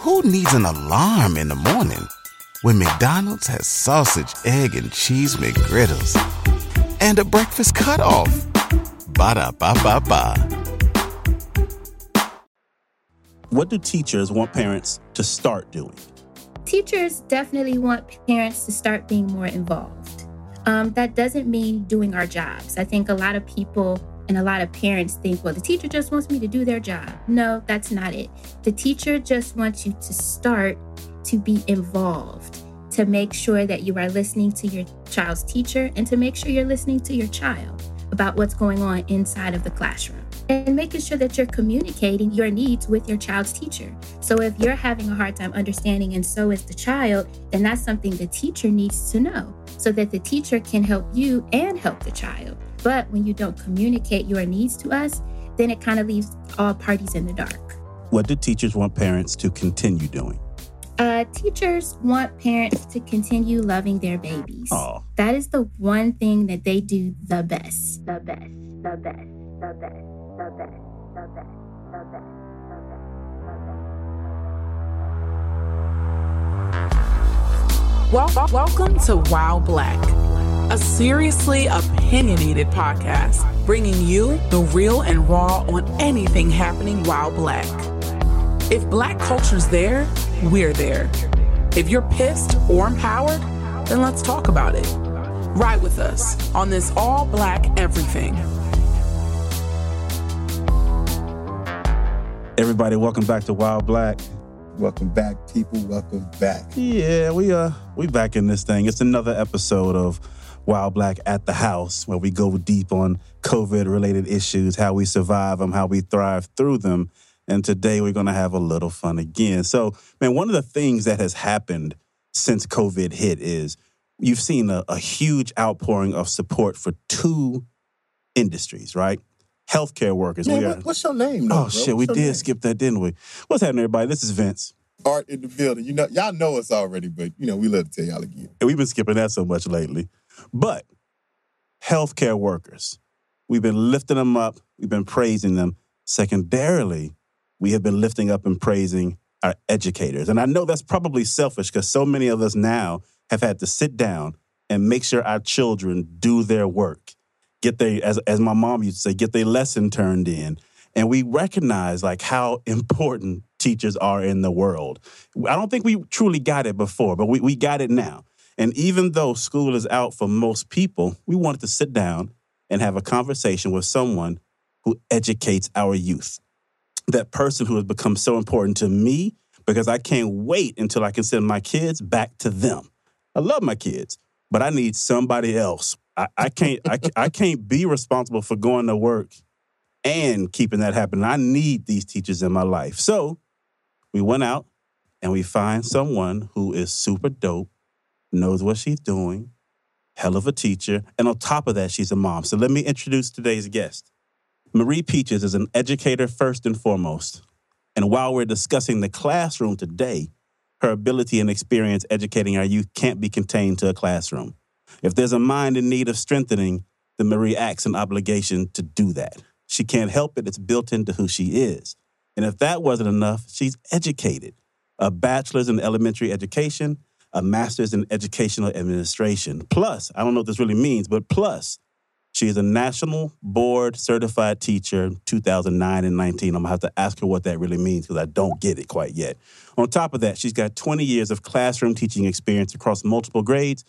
Who needs an alarm in the morning when McDonald's has sausage, egg, and cheese McGriddles and a breakfast cutoff? Ba da ba ba ba. What do teachers want parents to start doing? Teachers definitely want parents to start being more involved. Um, that doesn't mean doing our jobs. I think a lot of people and a lot of parents think, well, the teacher just wants me to do their job. No, that's not it. The teacher just wants you to start to be involved, to make sure that you are listening to your child's teacher and to make sure you're listening to your child about what's going on inside of the classroom and making sure that you're communicating your needs with your child's teacher. So if you're having a hard time understanding and so is the child, then that's something the teacher needs to know so that the teacher can help you and help the child. But when you don't communicate your needs to us, then it kind of leaves all parties in the dark. What do teachers want parents to continue doing? Uh, teachers want parents to continue loving their babies. Aw. That is the one thing that they do the best. The best. The best. The best. The best. The best. The best. Wel- welcome to While Black, a seriously opinionated podcast bringing you the real and raw on anything happening while black. If black culture's there, we're there. If you're pissed or empowered, then let's talk about it. Ride with us on this all black everything. Everybody, welcome back to While Black. Welcome back, people. Welcome back. Yeah, we uh we back in this thing. It's another episode of While Black at the House where we go deep on COVID related issues, how we survive them, how we thrive through them. And today we're gonna have a little fun again. So, man, one of the things that has happened since COVID hit is you've seen a, a huge outpouring of support for two industries, right? Healthcare workers. Man, we are, what's your name? though, oh bro? shit, we What's your did name? skip that, didn't we? What's happening, everybody? This is Vince. Art in the building. You know, y'all know us already, but you know, we love to tell y'all again. And we've been skipping that so much lately. But healthcare workers, we've been lifting them up, we've been praising them. Secondarily, we have been lifting up and praising our educators. And I know that's probably selfish because so many of us now have had to sit down and make sure our children do their work, get their, as, as my mom used to say, get their lesson turned in. And we recognize like how important teachers are in the world. I don't think we truly got it before, but we, we got it now. And even though school is out for most people, we wanted to sit down and have a conversation with someone who educates our youth. That person who has become so important to me because I can't wait until I can send my kids back to them. I love my kids, but I need somebody else. I, I can't I, I can't be responsible for going to work and keeping that happening. I need these teachers in my life. So we went out and we find someone who is super dope, knows what she's doing, hell of a teacher, and on top of that, she's a mom. So let me introduce today's guest. Marie Peaches is an educator first and foremost. And while we're discussing the classroom today, her ability and experience educating our youth can't be contained to a classroom. If there's a mind in need of strengthening, then Marie acts an obligation to do that. She can't help it, it's built into who she is. And if that wasn't enough, she's educated a bachelor's in elementary education, a master's in educational administration. Plus, I don't know what this really means, but plus, she is a national board certified teacher 2009 and 19. I'm gonna have to ask her what that really means because I don't get it quite yet. On top of that, she's got 20 years of classroom teaching experience across multiple grades.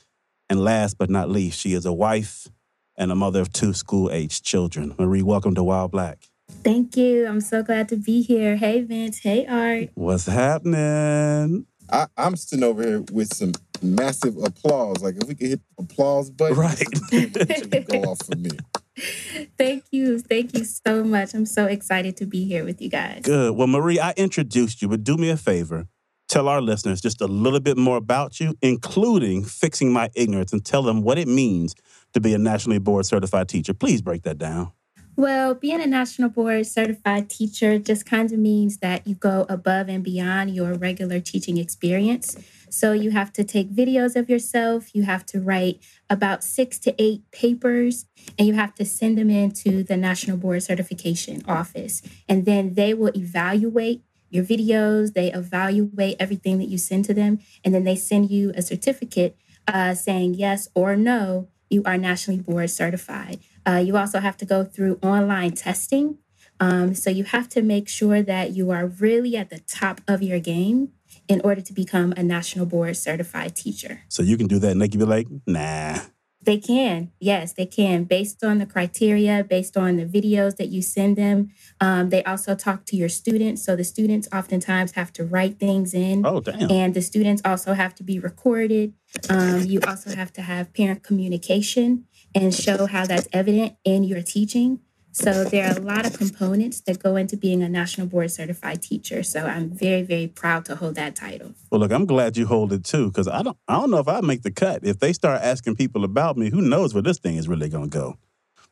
And last but not least, she is a wife and a mother of two school aged children. Marie, welcome to While Black. Thank you. I'm so glad to be here. Hey, Vince. Hey, Art. What's happening? I, I'm sitting over here with some massive applause. Like if we could hit the applause button, Right. go off for me. Thank you. Thank you so much. I'm so excited to be here with you guys. Good. Well, Marie, I introduced you, but do me a favor. Tell our listeners just a little bit more about you, including fixing my ignorance, and tell them what it means to be a nationally board certified teacher. Please break that down. Well, being a national board certified teacher just kind of means that you go above and beyond your regular teaching experience. So you have to take videos of yourself, you have to write about six to eight papers, and you have to send them in to the National Board Certification Office. And then they will evaluate your videos, they evaluate everything that you send to them, and then they send you a certificate uh, saying yes or no, you are nationally board certified. Uh, you also have to go through online testing. Um, so you have to make sure that you are really at the top of your game in order to become a national board certified teacher. So you can do that and they can be like, nah. They can, yes, they can, based on the criteria, based on the videos that you send them. Um, they also talk to your students. So the students oftentimes have to write things in. Oh, damn. And the students also have to be recorded. Um, you also have to have parent communication and show how that's evident in your teaching. So there are a lot of components that go into being a national board certified teacher. So I'm very, very proud to hold that title. Well, look, I'm glad you hold it too, because I don't, I don't know if I make the cut. If they start asking people about me, who knows where this thing is really going to go.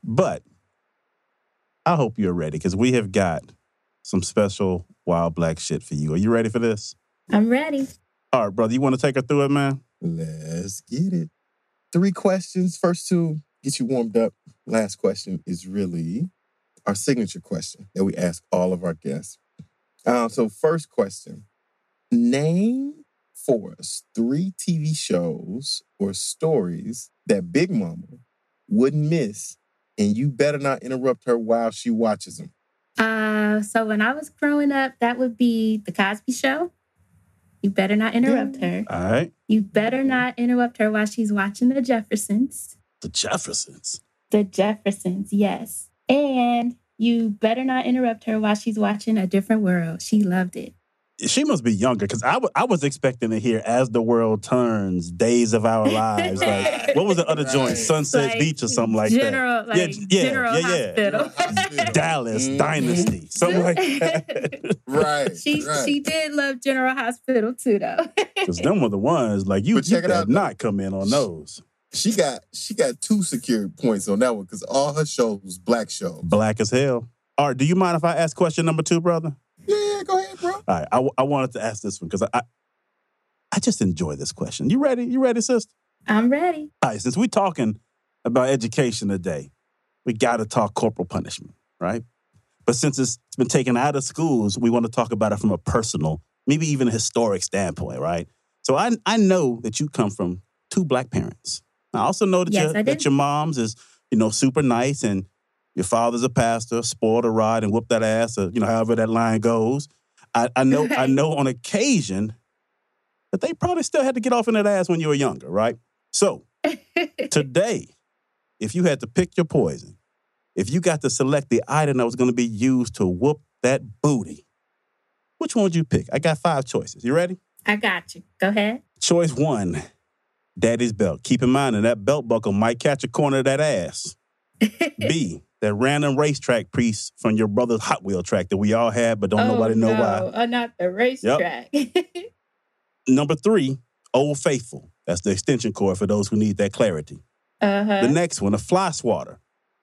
But I hope you're ready, because we have got some special wild black shit for you. Are you ready for this? I'm ready. All right, brother, you want to take her through it, man? Let's get it. Three questions. First two get you warmed up. Last question is really our signature question that we ask all of our guests. Uh, so, first question Name for us three TV shows or stories that Big Mama wouldn't miss, and you better not interrupt her while she watches them. Uh, so when I was growing up, that would be The Cosby Show. You better not interrupt her. All right. You better not interrupt her while she's watching The Jeffersons. The Jeffersons. The Jeffersons, yes. And you better not interrupt her while she's watching A Different World. She loved it. She must be younger because I I was expecting to hear As the World Turns, Days of Our Lives. Like, what was the other joint? Sunset Like, Beach or something like General, that. like General Hospital. Dallas Mhm. Dynasty, something like that. Right. she right. she did love General Hospital too, though. Because them were the ones like you, But you check it out, not come in on those. She got she got two secure points on that one because all her shows black shows. Black as hell. All right, do you mind if I ask question number two, brother? Yeah, yeah, go ahead, bro. All right, I, I wanted to ask this one because I, I I just enjoy this question. You ready? You ready, sister? I'm ready. All right, since we're talking about education today, we got to talk corporal punishment, right? But since it's been taken out of schools, we want to talk about it from a personal, maybe even a historic standpoint, right? So I I know that you come from two black parents. I also know that Yes, your that your mom's is you know super nice and your father's a pastor, spoiled a ride and whoop that ass, or, you know however that line goes. I, I know I know on occasion that they probably still had to get off in that ass when you were younger, right? So today, if you had to pick your poison, if you got to select the item that was going to be used to whoop that booty, which one would you pick? I got five choices. You ready? I got you. Go ahead. Choice one, daddy's belt. Keep in mind that that belt buckle might catch a corner of that ass. B, that random racetrack piece from your brother's Hot Wheel track that we all had, but don't oh, nobody know no. why. Oh, not the racetrack. Number three, Old Faithful. That's the extension cord for those who need that clarity. uh-huh. The next one, a fly swatter.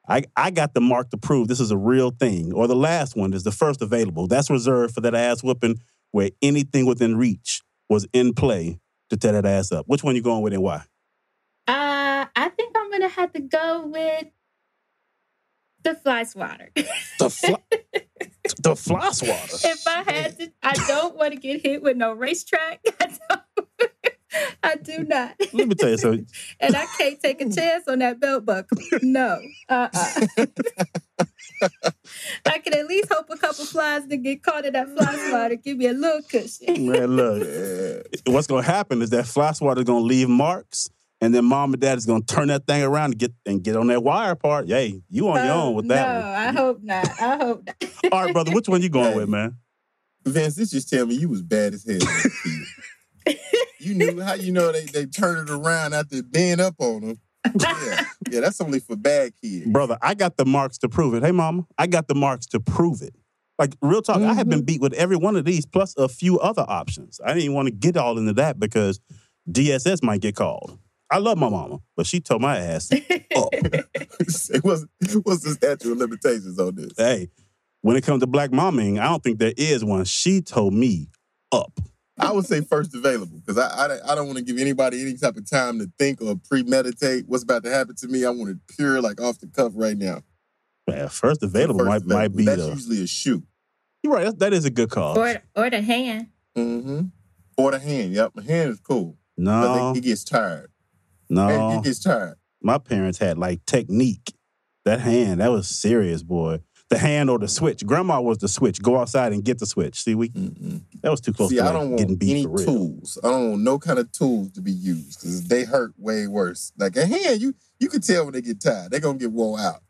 I, I got the mark to prove this is a real thing. Or the last one is the first available. That's reserved for that ass whooping where anything within reach was in play to tear that ass up. Which one you going with and why? Uh, I think I'm gonna have to go with the fly swatter. The fly, the fly swatter. if I had to, I don't want to get hit with no racetrack. I, don't, I do not. Let me tell you something. And I can't take a hmm. chance on that belt buckle. No. Uh-uh. I can at least hope a couple flies to get caught in that fly swatter. Give me a little cushion. Man, look. Uh, what's gonna happen is that fly swatter is gonna leave marks, and then mom and dad is gonna turn that thing around and get and get on that wire part. Yay, you on your Oh, own with that. Oh, no, that I hope not. I hope not. All right, brother, which one you going with, man? Vince, this just tell me you was bad as hell. as a kid. you knew how you know they they turned it around after being up on them. Yeah, yeah, that's only for bad kids. Brother, I got the marks to prove it. Hey, mama, I got the marks to prove it. Like, real talk, I have been mm-hmm. beat with every one of these, plus a few other options. I didn't want to get all into that because DSS might get called. I love my mama, but she told my ass, oh, what's, what's the statute of limitations on this? hey, when it comes to black momming, I don't think there is one. She told me up. I would say first available because I, I I don't want to give anybody any type of time to think or premeditate what's about to happen to me. I want it pure, like off the cuff right now. Man, first available First might, might be That's the. usually a shoot. You're right. That, that is a good call. Or or the hand. Mm-hmm. Or the hand. Yep, the hand is cool. No, he gets tired. no. Hey, he gets tired. My parents had like technique. That hand, that was serious, boy. The hand or the switch. Grandma was the switch. Go outside and get the switch. See, we Mm-mm. that was too close See, to I like, don't want getting beat any tools. I don't want no kind of tools to be used because they hurt way worse. Like a hand, you you can tell when they get tired. They're gonna get worn out.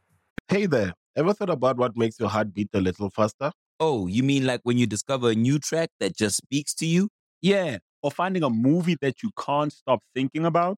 Hey there, ever thought about what makes your heart beat a little faster? Oh, you mean like when you discover a new track that just speaks to you? Yeah, or finding a movie that you can't stop thinking about.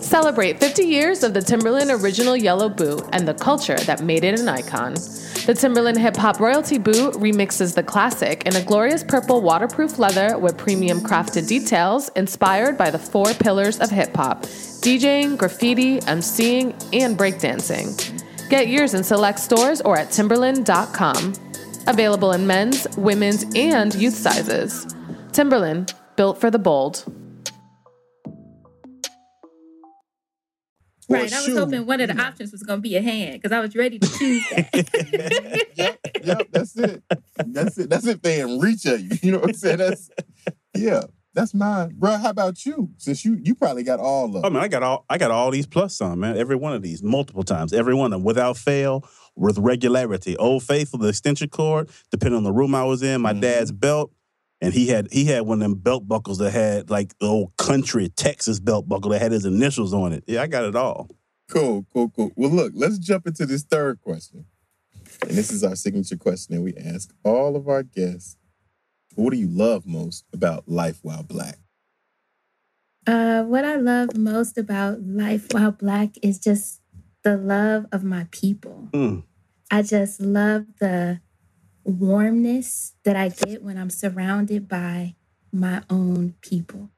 Celebrate 50 years of the Timberland original yellow boot and the culture that made it an icon. The Timberland Hip Hop Royalty boot remixes the classic in a glorious purple waterproof leather with premium crafted details inspired by the four pillars of hip hop DJing, graffiti, MCing, and breakdancing. Get yours in select stores or at timberland.com. Available in men's, women's, and youth sizes. Timberland, built for the bold. Right. I was shoe, hoping one of the you know. options was gonna be a hand because I was ready to choose that. yep, yep, that's it. That's it. That's if they didn't reach at you. You know what I'm saying? That's yeah, that's mine. Bro, how about you? Since you you probably got all of I them. mean, I got all I got all these plus some, man. Every one of these, multiple times. Every one of them without fail, with regularity. Old Faithful, the extension cord, depending on the room I was in, my Mhm. dad's belt. And he had he had one of them belt buckles that had like the old country Texas belt buckle that had his initials on it. Yeah, I got it all. Cool, cool, cool. Well, look, let's jump into this third question. And this is our signature question that we ask all of our guests. What do you love most about life while black? Uh, what I love most about life while black is just the love of my people. Mm. I just love the warmness that I get when I'm surrounded by my own people.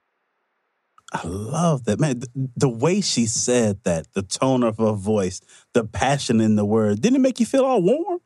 I love that, man. th- The way she said that, the tone of her voice, the passion in the word, didn't it make you feel all warm?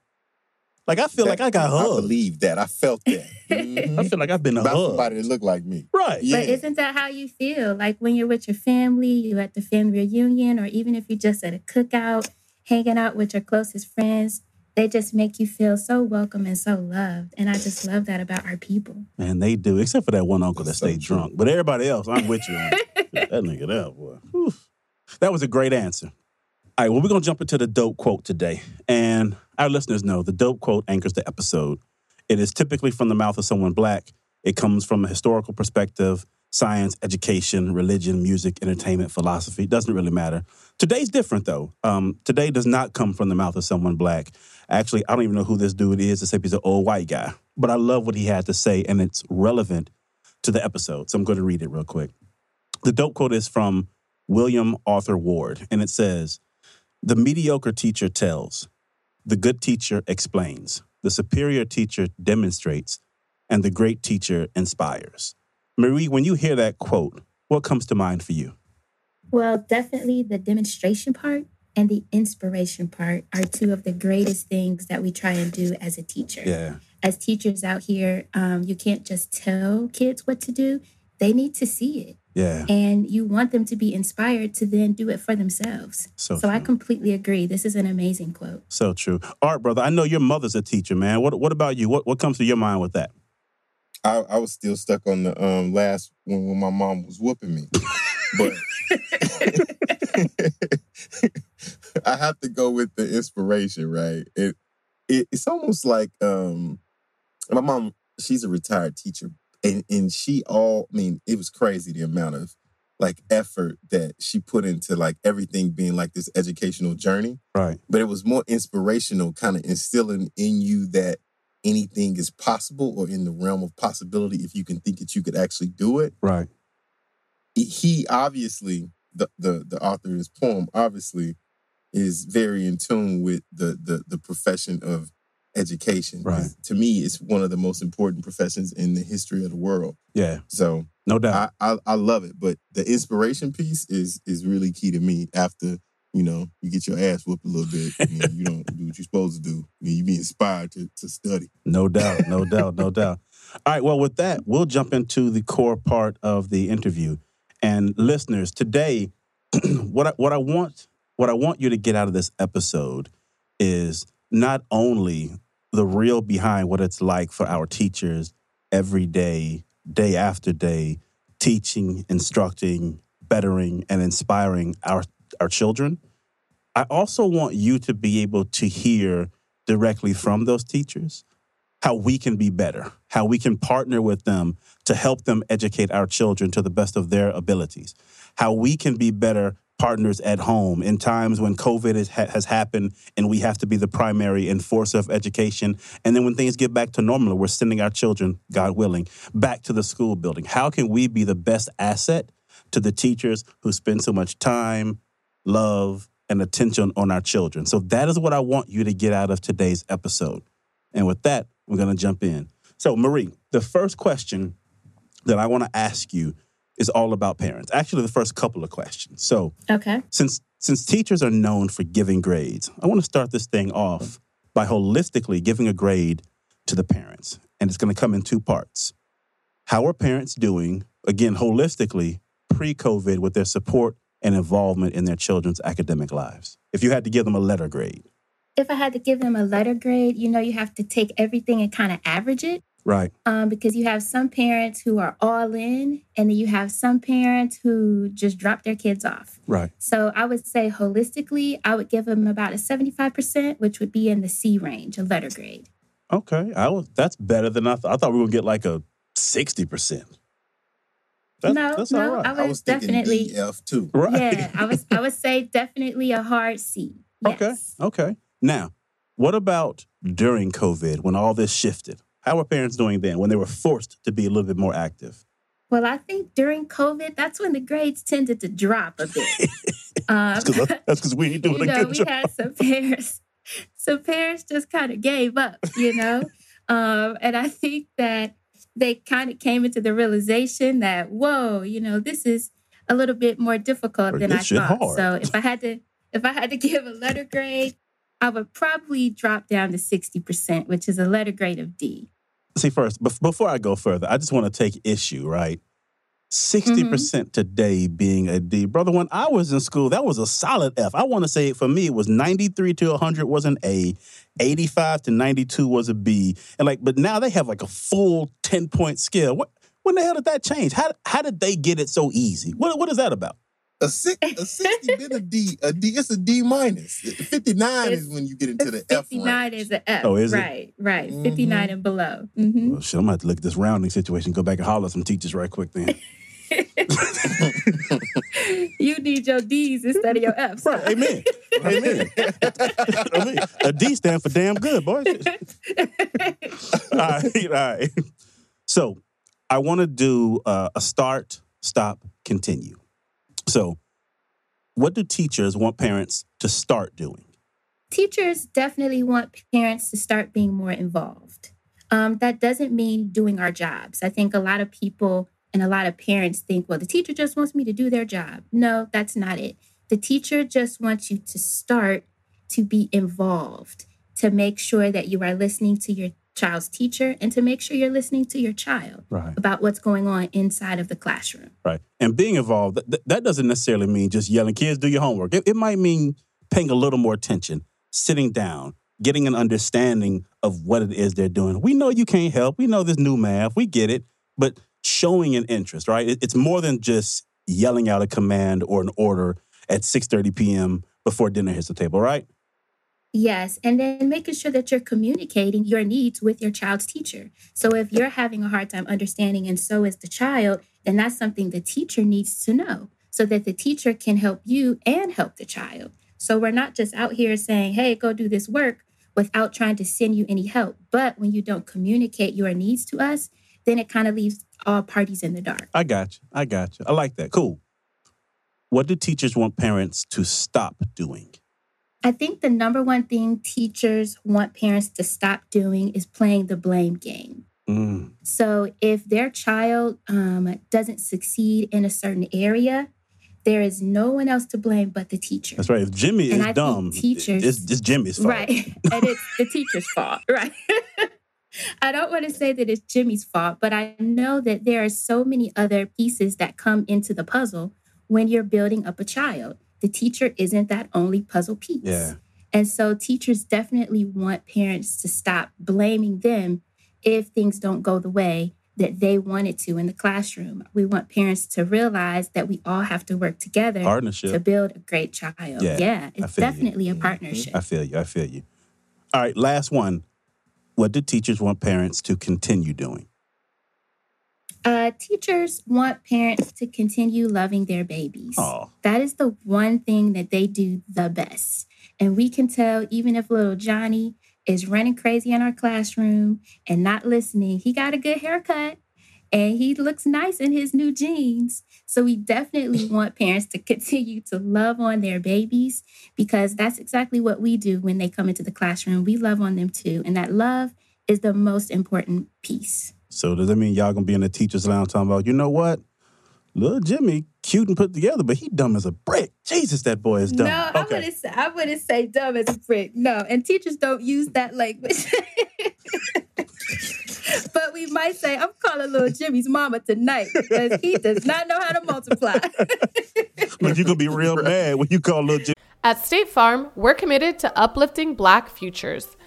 Like I feel like I got hugged. I hugged. believe that. I felt that. Mhm. I feel like I've been About hugged. somebody that looked like me. Right. Yeah. But isn't that how you feel? Like when you're with your family, you're at the family reunion, or even if you're just at a cookout, hanging out with your closest friends, they just make you feel so welcome and so loved. And I just love that about our people. Man, they do, except for that one uncle that That's so stayed true. drunk. But everybody else, I'm with you. on that nigga there, boy. Whew. That was a great answer. All right, well, we're going to jump into the dope quote today. And our listeners know the dope quote anchors the episode. It is typically from the mouth of someone black. It comes from a historical perspective, science, education, religion, music, entertainment, philosophy. It doesn't really matter. Today's different, though. Um, today does not come from the mouth of someone black. Actually, I don't even know who this dude is, except he's an old white guy. But I love what he had to say, and it's relevant to the episode. So I'm going to read it real quick. The dope quote is from William Arthur Ward, and it says The mediocre teacher tells, the good teacher explains, the superior teacher demonstrates, and the great teacher inspires. Marie, when you hear that quote, what comes to mind for you? Well, definitely the demonstration part and the inspiration part are two of the greatest things that we try and do as a teacher. Yeah. As teachers out here, um, you can't just tell kids what to do, they need to see it. Yeah. And you want them to be inspired to then do it for themselves. So So I completely agree. This is an amazing quote. So true. Art, brother, I know your mother's a teacher, man. What what about you? What what comes to your mind with that? I, I was still stuck on the um last one when my mom was whooping me. But I have to go with the inspiration, right? It, it it's almost like um my mom, she's a retired teacher. And and she all I mean, it was crazy the amount of like effort that she put into like everything being like this educational journey. Right. But it was more inspirational, kind of instilling in you that anything is possible or in the realm of possibility if you can think that you could actually do it. Right. He obviously, the the, the author of this poem, obviously is very in tune with the the, the profession of education. Right. To me, it's one of the most important professions in the history of the world. Yeah. So No doubt. I, I I love it, but the inspiration piece is is really key to me. After you know you get your ass whooped a little bit, and then you don't do what you're supposed to do, then you be inspired to to study. No doubt, no doubt, no doubt. All right, well, with that, we'll jump into the core part of the interview. And listeners, today, what I, what I want what I want you to get out of this episode is not only the real behind what it's like for our teachers every day, day after day, teaching, instructing, bettering, and inspiring our our children. I also want you to be able to hear directly from those teachers how we can be better, how we can partner with them to help them educate our children to the best of their abilities, how we can be better partners at home in times when COVID is, ha- has happened and we have to be the primary enforcer of education. And then when things get back to normal, we're sending our children, God willing, back to the school building. How can we be the best asset to the teachers who spend so much time, love, and attention on our children? So that is what I want you to get out of today's episode. And with that, we're going to jump in. So, Marie, the first question that I want to ask you is all about parents. Actually, the first couple of questions. So, Okay. since since teachers are known for giving grades, I want to start this thing off by holistically giving a grade to the parents. And it's going to come in two parts. How are parents doing, again, holistically, pre COVID with their support and involvement in their children's academic lives? If you had to give them a letter grade. If I had to give them a letter grade, you know, you have to take everything and kind of average it. Right. um, because you have some parents who are all in, and then you have some parents who just drop their kids off. Right. So I would say holistically, I would give them about a 75%, which would be in the C range, a letter grade. Okay. I was, that's better than I thought. I thought we were going to get like a 60%. That's, no, that's no, all right. I would I was definitely, F too. right. yeah, I was, I would say definitely a hard C. Okay. Okay. Now, what about during COVID when all this shifted? How were parents doing then when they were forced to be a little bit more active? Well, I think during COVID, that's when the grades tended to drop a bit. um, That's because we ain't doing you a know, good we job. had some parents, some parents just kind of gave up, you know? um, and I think that they kind of came into the realization that, whoa, you know, this is a little bit more difficult than I thought. hard. So if I had to, if I had to give a letter grade, I would probably drop down to 60%, which is a letter grade of D. See, first, bef- before I go further, I just want to take issue, right? 60% mm-hmm. today being a D. Brother, when I was in school, that was a solid F. I want to say for me, it was 93 to 100 was an A, 85 to 92 was a B. And like, but now they have like a full 10 point scale. What, when the hell did that change? How, how did they get it so easy? What, what is that about? A six, a sixty been a D, a D. It's a D minus. Fifty nine is when you get into the F 59 is an F. Oh, is it? right, right. Mhm. 59 and below. hmm Well, shit, I'm going to have to look at this rounding situation, go back and holler at some teachers right quick then. you need your D's instead of your F's. Right, amen. Amen. I mean, a D stand for damn good, boys. all right, all right. So I want to do uh, a start, stop, continue. So, what do teachers want parents to start doing? Teachers definitely want parents to start being more involved. Um, that doesn't mean doing our jobs. I think a lot of people and a lot of parents think, well, the teacher just wants me to do their job. No, that's not it. The teacher just wants you to start to be involved, to make sure that you are listening to your child's teacher and to make sure you're listening to your child Right. about what's going on inside of the classroom. Right. And being involved, th- that doesn't necessarily mean just yelling, kids, do your homework. It, it might mean paying a little more attention, sitting down, getting an understanding of what it is they're doing. We know you can't help. We know this new math. We get it. But showing an interest, right? It- it's more than just yelling out a command or an order at 6.30 p.m. before dinner hits the table, right? Yes, and then making sure that you're communicating your needs with your child's teacher. So if you're having a hard time understanding and so is the child, then that's something the teacher needs to know so that the teacher can help you and help the child. So we're not just out here saying, hey, go do this work without trying to send you any help. But when you don't communicate your needs to us, then it kind of leaves all parties in the dark. I got you. I got you. I like that. Cool. What do teachers want parents to stop doing? I think the number one thing teachers want parents to stop doing is playing the blame game. Mm. So if their child um, doesn't succeed in a certain area, there is no one else to blame but the teacher. That's right. If Jimmy And is I dumb, teachers- it's, it's Jimmy's fault. Right. and it's the teacher's fault. Right. I don't want to say that it's Jimmy's fault, but I know that there are so many other pieces that come into the puzzle when you're building up a child. The teacher isn't that only puzzle piece. Yeah. And so teachers definitely want parents to stop blaming them if things don't go the way that they wanted to in the classroom. We want parents to realize that we all have to work together Partnership. to build a great child. Yeah, Yeah, it's feel you. definitely a mm-hmm. partnership. I feel you. I feel you. All right, last one. What do teachers want parents to continue doing? Uh, teachers want parents to continue loving their babies. Oh, That is the one thing that they do the best. And we can tell, even if little Johnny is running crazy in our classroom and not listening, he got a good haircut and he looks nice in his new jeans. So we definitely want parents to continue to love on their babies because that's exactly what we do when they come into the classroom. We love on them too. And that love is the most important piece. So does that mean y'all gonna be in the teachers' lounge talking about, you know what? Little Jimmy, cute and put together, but he dumb as a brick. Jesus, that boy is dumb. No, I wouldn't say I wouldn't say dumb as a brick. No, and teachers don't use that language. but we might say, I'm calling little Jimmy's mama tonight because he does not know how to multiply. But you gonna be real mad when you call little Jimmy. At State Farm, we're committed to uplifting Black futures.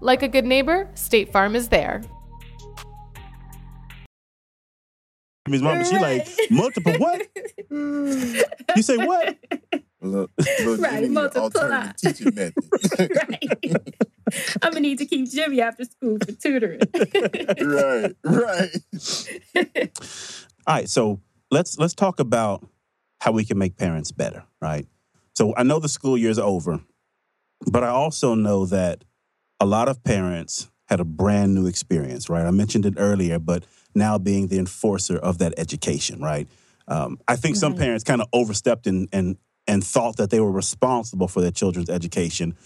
Like a good neighbor, State Farm is there. Jimmy's mama, she like multiple what? You say what? Little, little Right, Jimmy, multiply. alternative teaching method. right. I'm gonna need to keep Jimmy after school for tutoring. right, right. All right, so let's let's talk about how we can make parents better, right? So I know the school year is over, but I also know that a lot of parents had a brand new experience, right? I mentioned it earlier, but now being the enforcer of that education, right? Um, I think some parents kind of overstepped and and and thought that they were responsible for their children's education.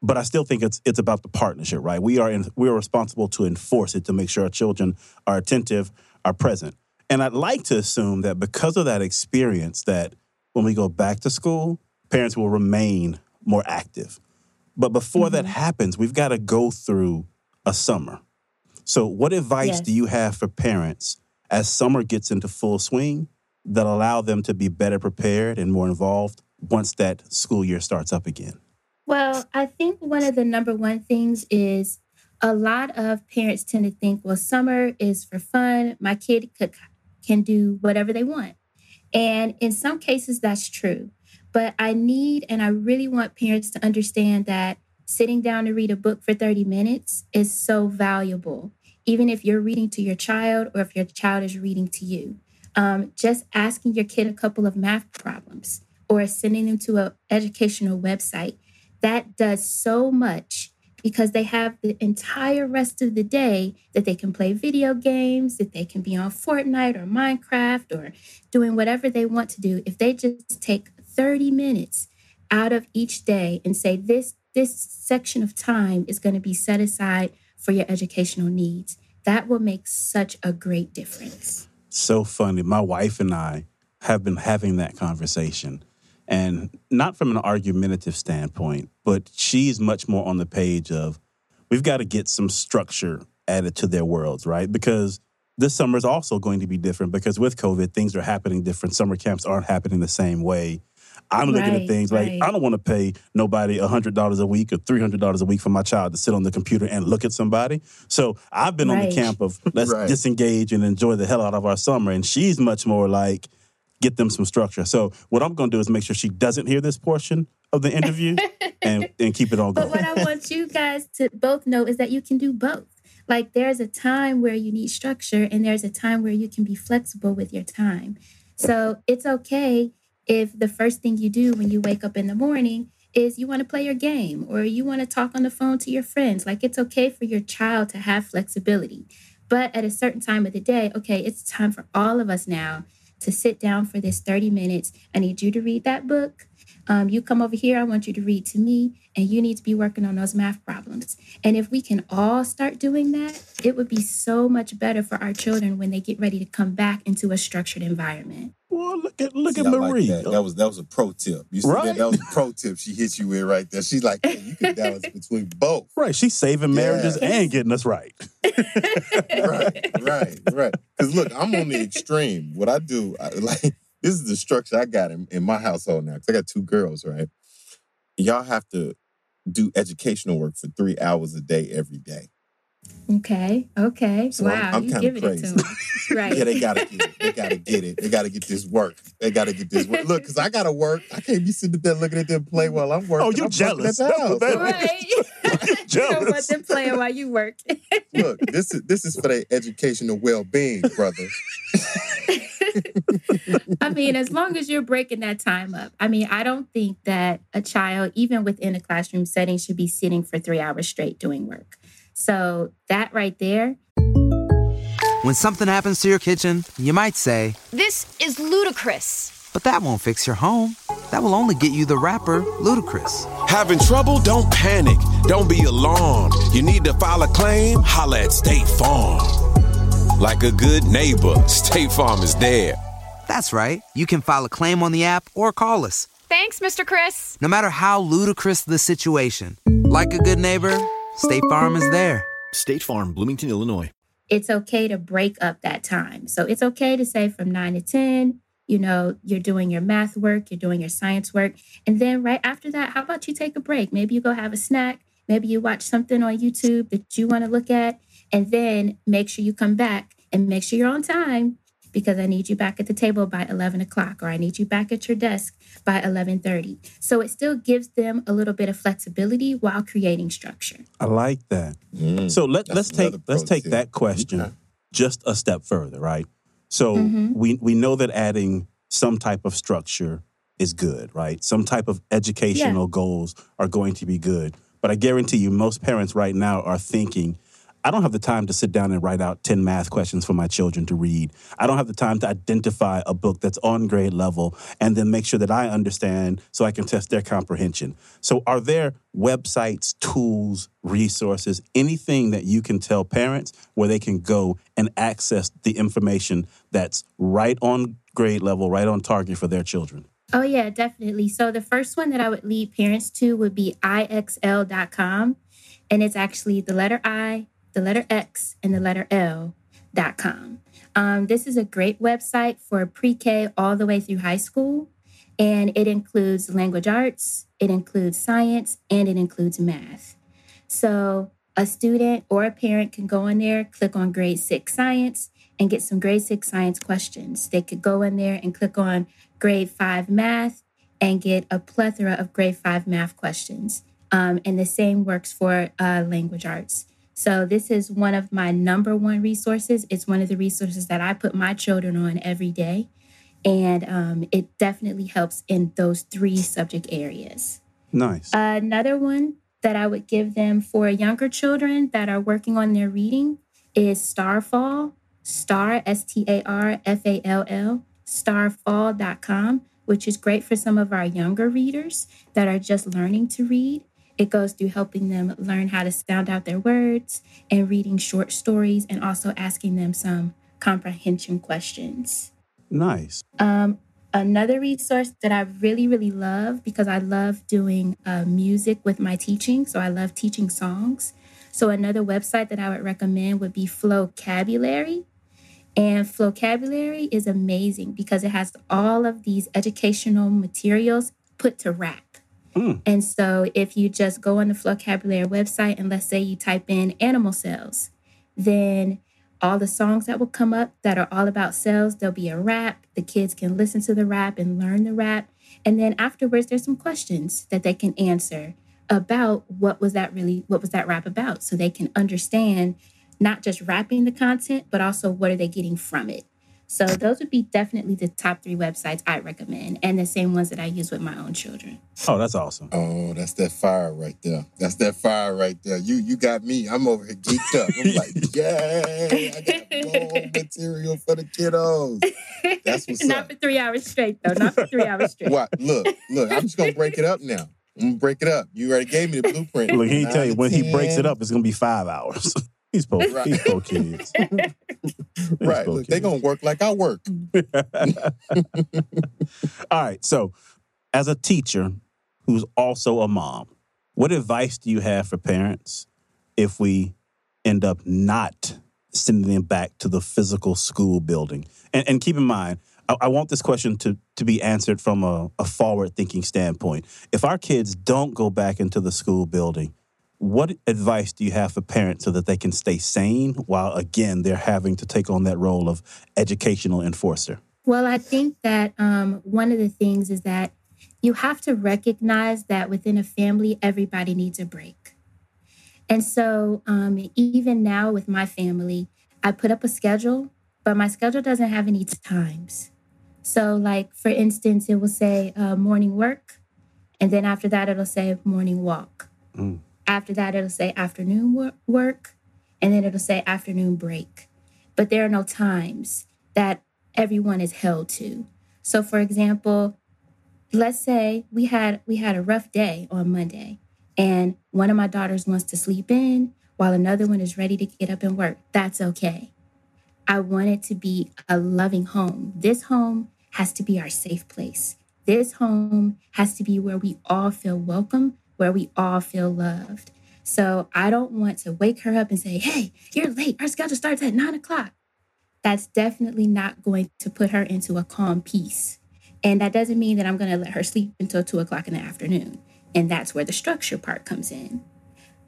But I still think it's it's about the partnership, right? We are in, we are responsible to enforce it to make sure our children are attentive, are present. And I'd like to assume that because of that experience, that when we go back to school, parents will remain more active. But before that mm-hmm. happens, we've got to go through a summer. So, what advice do you have for parents as summer gets into full swing that allow them to be better prepared and more involved once that school year starts up again? Well, I think one of the number one things is a lot of parents tend to think, well, summer is for fun. My kid could, can do whatever they want. And in some cases, that's true. But I need and I really want parents to understand that sitting down to read a book for 30 minutes is so valuable, even if you're reading to your child or if your child is reading to you. Um, just asking your kid a couple of math problems or sending them to an educational website that does so much because they have the entire rest of the day that they can play video games, that they can be on Fortnite or Minecraft or doing whatever they want to do. If they just take 30 minutes out of each day and say this this section of time is going to be set aside for your educational needs, that will make such a great difference. so funny. My wife and I have been having that conversation, and not from an argumentative standpoint, but she's much more on the page of we've got to get some structure added to their worlds, right? Because this summer is also going to be different because with COVID, things are happening different. Summer camps aren't happening the same way. I'm looking Right, at things like right. I don't want to pay nobody $100 a week or $300 a week for my child to sit on the computer and look at somebody. So I've been on the camp of let's Right. disengage and enjoy the hell out of our summer. And she's much more like, get them some structure. So what I'm going to do is make sure she doesn't hear this portion of the interview and, and keep it all going. But what I want you guys to both know is that you can do both. Like there's a time where you need structure and there's a time where you can be flexible with your time. So it's okay if the first thing you do when you wake up in the morning is you want to play your game or you want to talk on the phone to your friends. Like it's okay for your child to have flexibility. But at a certain time of the day, okay, it's time for all of us now to sit down for this 30 minutes. I need you to read that book. Um, you come over here, I want you to read to me, and you need to be working on those math problems. And if we can all start doing that, it would be so much better for our children when they get ready to come back into a structured environment. Well, look at look See, at I like Marie. that. that was that was a pro tip. You see Right. that? That was a pro tip. She hit you with right there. She's like, hey, you can balance between both. right, she's saving marriages Yeah. and getting us right. right, right, right. Because look, I'm on the extreme. What I do, I, like, this is the structure I got in, in my household now. Because I got two girls, right? Y'all have to do educational work for three hours a day every day. Okay, okay. So I'm- wow, I'm you kinda it to crazy. them. Right. Yeah, they gotta get it. They gotta get it. They gotta get this work. They gotta get this work. Look, because I gotta work. I can't be sitting there looking at them play while I'm working. Oh, you I'm working jealous. The That's what house. that is. Right. you don't want jealous. them playing while you work. Look, this is this is for their educational well being, brother. I mean, as long as you're breaking that time up. I mean, I don't think that a child, even within a classroom setting, should be sitting for three hours straight doing work. So that right there, When something happens to your kitchen, you might say, This is ludicrous. but that won't fix your home. That will only get you the rapper, Ludacris. Having trouble? Don't panic. Don't be alarmed. You need to file a claim? Holla at State Farm. Like a good neighbor, State Farm is there. That's right. You can file a claim on the app or call us. Thanks, Mr. Chris. No matter how ludicrous the situation, like a good neighbor, State Farm is there. State Farm, Bloomington, Illinois. it's okay to break up that time. So it's okay to say from nine to 10, you know, you're doing your math work, you're doing your science work. And then right after that, how about you take a break? Maybe you go have a snack. Maybe you watch something on YouTube that you want to look at. And then make sure you come back and make sure you're on time because I need you back at the table by 11 o'clock or I need you back at your desk by 11.30. So it still gives them a little bit of flexibility while creating structure. I like that. Mm, So let, let's, take let's take that question Okay. just a step further, right? So Mhm. we we know that adding some type of structure is good, right? Some type of educational goals are going to be good. But I guarantee you most parents right now are thinking I don't have the time to sit down and write out 10 math questions for my children to read. I don't have the time to identify a book that's on grade level and then make sure that I understand so I can test their comprehension. So, are there websites, tools, resources, anything that you can tell parents where they can go and access the information that's right on grade level, right on target for their children? Oh, yeah, definitely. So the first one that I would lead parents to would be ixl.com. And it's actually the letter I, the letter X, and the letter L L.com. Um, this is a great website for pre K all the way through high school. And it includes language arts, it includes science, and it includes math. So a student or a parent can go in there, click on grade six science, and get some grade six science questions. They could go in there and click on grade five math and get a plethora of grade five math questions. Um, and the same works for uh, language arts. So this is one of my number one resources. It's one of the resources that I put my children on every day. And um, it definitely helps in those three subject areas. Nice. Another one that I would give them for younger children that are working on their reading is Starfall, star, S T A R F A L L, starfall.com, which is great for some of our younger readers that are just learning to read. It goes through helping them learn how to sound out their words and reading short stories and also asking them some comprehension questions. Nice. Um, another resource that I really, really love because I love doing uh, music with my teaching. So I love teaching songs. So another website that I would recommend would be Flocabulary. And Flocabulary is amazing because it has all of these educational materials put to rap. Mm. And so if you just go on the Flocabulary website and let's say you type in animal cells, then all the songs that will come up that are all about cells, there'll be a rap. The kids can listen to the rap and learn the rap. And then afterwards, there's some questions that they can answer about what was that really, what was that rap about? So they can understand not just rapping the content, but also what are they getting from it. So those would be definitely the top three websites I recommend, and the same ones that I use with my own children. Oh, that's awesome. Oh, that's that fire right there. That's that fire right there. You you got me. I'm over here geeked up. I'm like, yay! I got more material for the kiddos. That's what's not up. for three hours straight, though. Not for three hours straight. What? Look, look. I'm just gonna break it up now. I'm gonna break it up. You already gave me the blueprint. Look, he tell you Nine to when he breaks it up, it's gonna be five hours. He's poor. Right. He's poor kids. Right. Look, they gonna work like I work. All right. So, as a teacher who's also a mom, what advice do you have for parents if we end up not sending them back to the physical school building? And, and keep in mind, I, I want this question to, to be answered from a, a forward thinking standpoint. If our kids don't go back into the school building, what advice do you have for parents so that they can stay sane while, again, they're having to take on that role of educational enforcer? Well, I think that um, one of the things is that you have to recognize that within a family, everybody needs a break. And so, um, even now with my family, I put up a schedule, but my schedule doesn't have any times. So, like for instance, it will say uh, morning work, and then after that, it'll say morning walk. Mm. After that, it'll say afternoon wor- work, and then it'll say afternoon break. But there are no times that everyone is held to. So, for example, let's say we had we had a rough day on Monday, and one of my daughters wants to sleep in while another one is ready to get up and work. That's okay. I want it to be a loving home. This home has to be our safe place. This home has to be where we all feel welcome, where we all feel loved. So I don't want to wake her up and say, hey, you're late. Our schedule starts at nine o'clock. That's definitely not going to put her into a calm peace. And that doesn't mean that I'm going to let her sleep until two o'clock in the afternoon. And that's where the structure part comes in.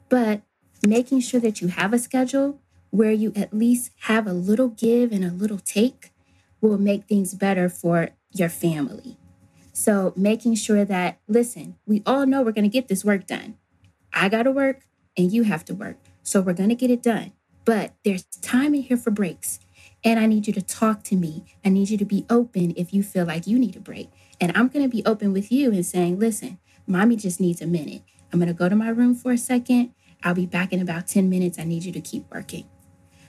But making sure that you have a schedule where you at least have a little give and a little take will make things better for your family. So, making sure that, listen, we all know we're going to get this work done. I got to work and you have to work. So, we're going to get it done. But there's time in here for breaks. And I need you to talk to me. I need you to be open if you feel like you need a break. And I'm going to be open with you and saying, listen, mommy just needs a minute. I'm going to go to my room for a second. I'll be back in about 10 minutes. I need you to keep working.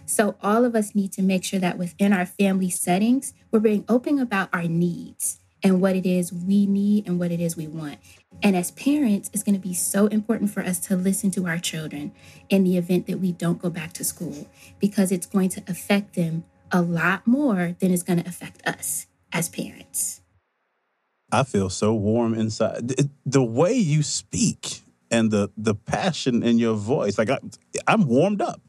So, all of us need to make sure that within our family settings, we're being open about our needs and what it is we need and what it is we want. And as parents, it's going to be so important for us to listen to our children in the event that we don't go back to school because it's going to affect them a lot more than it's going to affect us as parents. I feel so warm inside. The- The way you speak and the the passion in your voice, like I, I'm warmed up.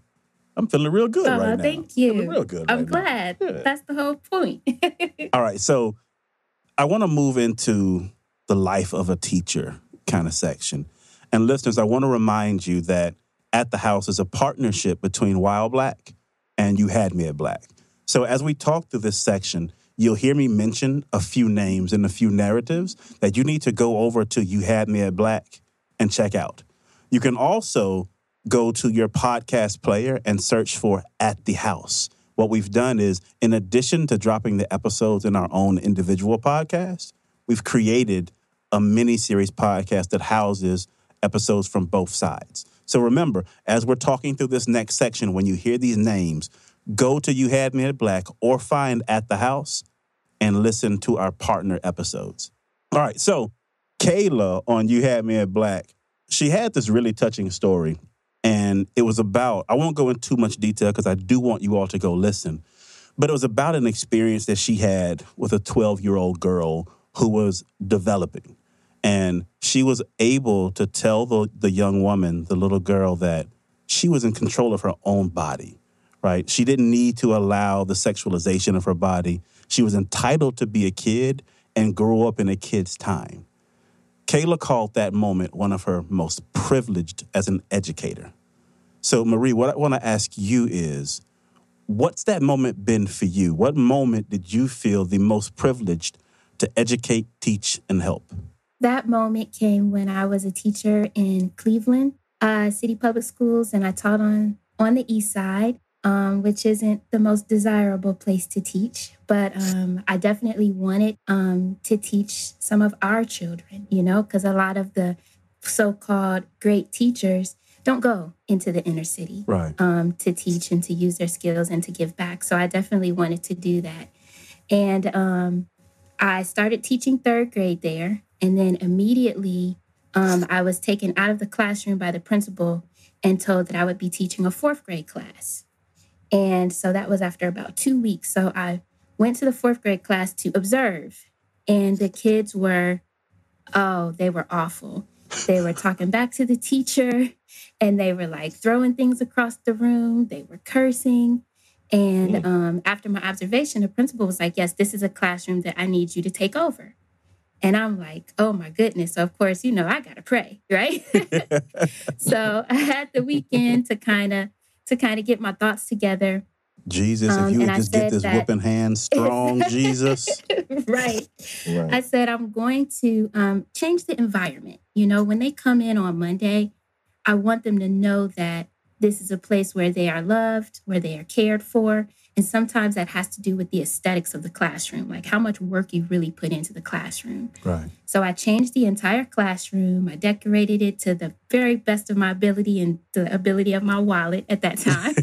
I'm feeling real good oh, right now. thank you. Feeling real good. I'm right glad. Yeah. That's the whole point. All right, so I want to move into the life of a teacher kind of section. And listeners, I want to remind you that at the house is a partnership between While Black and You Had Me at Black. So as we talk through this section, you'll hear me mention a few names and a few narratives that you need to go over to You Had Me at Black and check out. You can also go to your podcast player and search for At the House. What we've done is, in addition to dropping the episodes in our own individual podcast, we've created a mini series podcast that houses episodes from both sides. So remember, as we're talking through this next section, when you hear these names, go to You Had Me at Black or find At the House and listen to our partner episodes. All right, so Kayla on You Had Me at Black, she had this really touching story. And it was about, I won't go into too much detail because I do want you all to go listen, but it was about an experience that she had with a 12 year old girl who was developing. And she was able to tell the, the young woman, the little girl, that she was in control of her own body, right? She didn't need to allow the sexualization of her body. She was entitled to be a kid and grow up in a kid's time. Kayla called that moment one of her most privileged as an educator. So, Marie, what I want to ask you is what's that moment been for you? What moment did you feel the most privileged to educate, teach, and help? That moment came when I was a teacher in Cleveland uh, City Public Schools, and I taught on on the East Side, um, which isn't the most desirable place to teach, but um, I definitely wanted um, to teach some of our children, you know, because a lot of the so-called great teachers don't go into the inner city right. um, to teach and to use their skills and to give back. So I definitely wanted to do that. And um, I started teaching third grade there. And then immediately um, I was taken out of the classroom by the principal and told that I would be teaching a fourth grade class. And so that was after about two weeks. So I went to the fourth grade class to observe. And the kids were, oh, they were awful. They were talking back to the teacher and they were like throwing things across the room. They were cursing. And um, after my observation, the principal was like, Yes, this is a classroom that I need you to take over. And I'm like, Oh my goodness. So, of course, you know, I got to pray, right? so I had the weekend to kind of to kind of get my thoughts together. Jesus, if Um, you would just get this that- whooping hand strong, Jesus. right. Right. I said, I'm going to um, change the environment. You know, when they come in on Monday, I want them to know that this is a place where they are loved, where they are cared for. And sometimes that has to do with the aesthetics of the classroom, like how much work you really put into the classroom. Right. So I changed the entire classroom. I decorated it to the very best of my ability and the ability of my wallet at that time.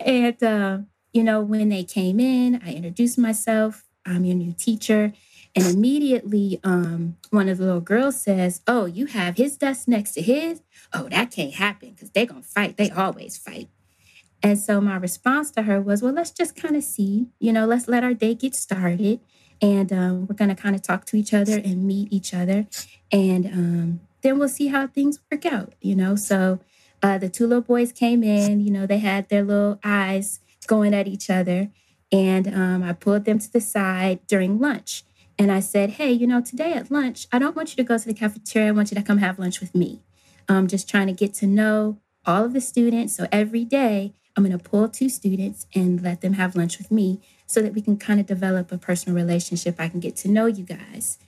and, uh, you know, when they came in, I introduced myself. I'm your new teacher. And immediately, um, one of the little girls says, Oh, you have his desk next to his? Oh, that can't happen because they're going to fight. They always fight. And so my response to her was, Well, let's just kind of see, you know, let's let our day get started. And um, we're going to kind of talk to each other and meet each other. And um, then we'll see how things work out, you know? So uh, the two little boys came in, you know, they had their little eyes going at each other. And um, I pulled them to the side during lunch. And I said, Hey, you know, today at lunch, I don't want you to go to the cafeteria. I want you to come have lunch with me. I'm just trying to get to know all of the students. So every day, I'm going to pull two students and let them have lunch with me so that we can kind of develop a personal relationship. I can get to know you guys.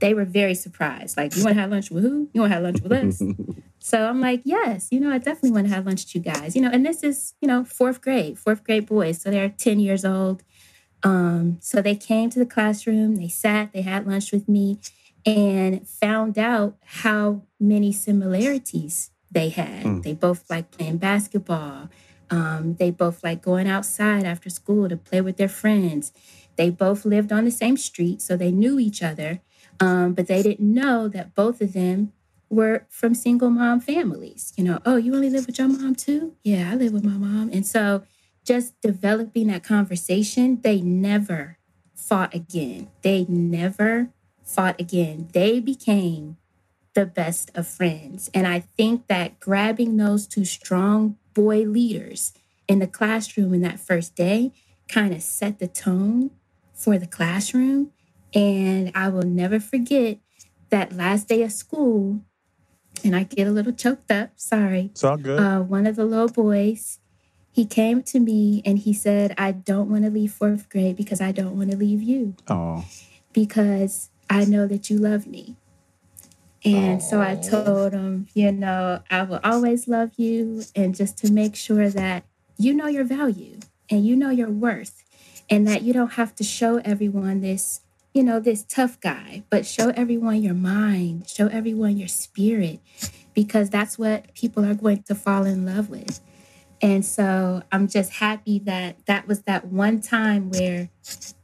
They were very surprised. Like, you want to have lunch with who? You want to have lunch with us? so I'm like, yes, you know, I definitely want to have lunch with you guys. You know, and this is, you know, fourth grade, fourth grade boys. So they're 10 years old. Um, so they came to the classroom, they sat, they had lunch with me, and found out how many similarities they had. Mm. They both like playing basketball. Um, they both like going outside after school to play with their friends. They both lived on the same street, so they knew each other. Um, but they didn't know that both of them were from single mom families. You know, oh, you only live with your mom too? Yeah, I live with my mom. And so just developing that conversation, they never fought again. They never fought again. They became the best of friends. And I think that grabbing those two strong boy leaders in the classroom in that first day kind of set the tone for the classroom. And I will never forget that last day of school. And I get a little choked up, sorry. It's all good. Uh, one of the little boys, he came to me and he said, I don't want to leave fourth grade because I don't want to leave you Oh. because I know that you love me. And so I oh. told him, you know, I will always love you. And just to make sure that you know your value and you know your worth, and that you don't have to show everyone this, you know, this tough guy, but show everyone your mind, show everyone your spirit, because that's what people are going to fall in love with. And so I'm just happy that that was that one time where,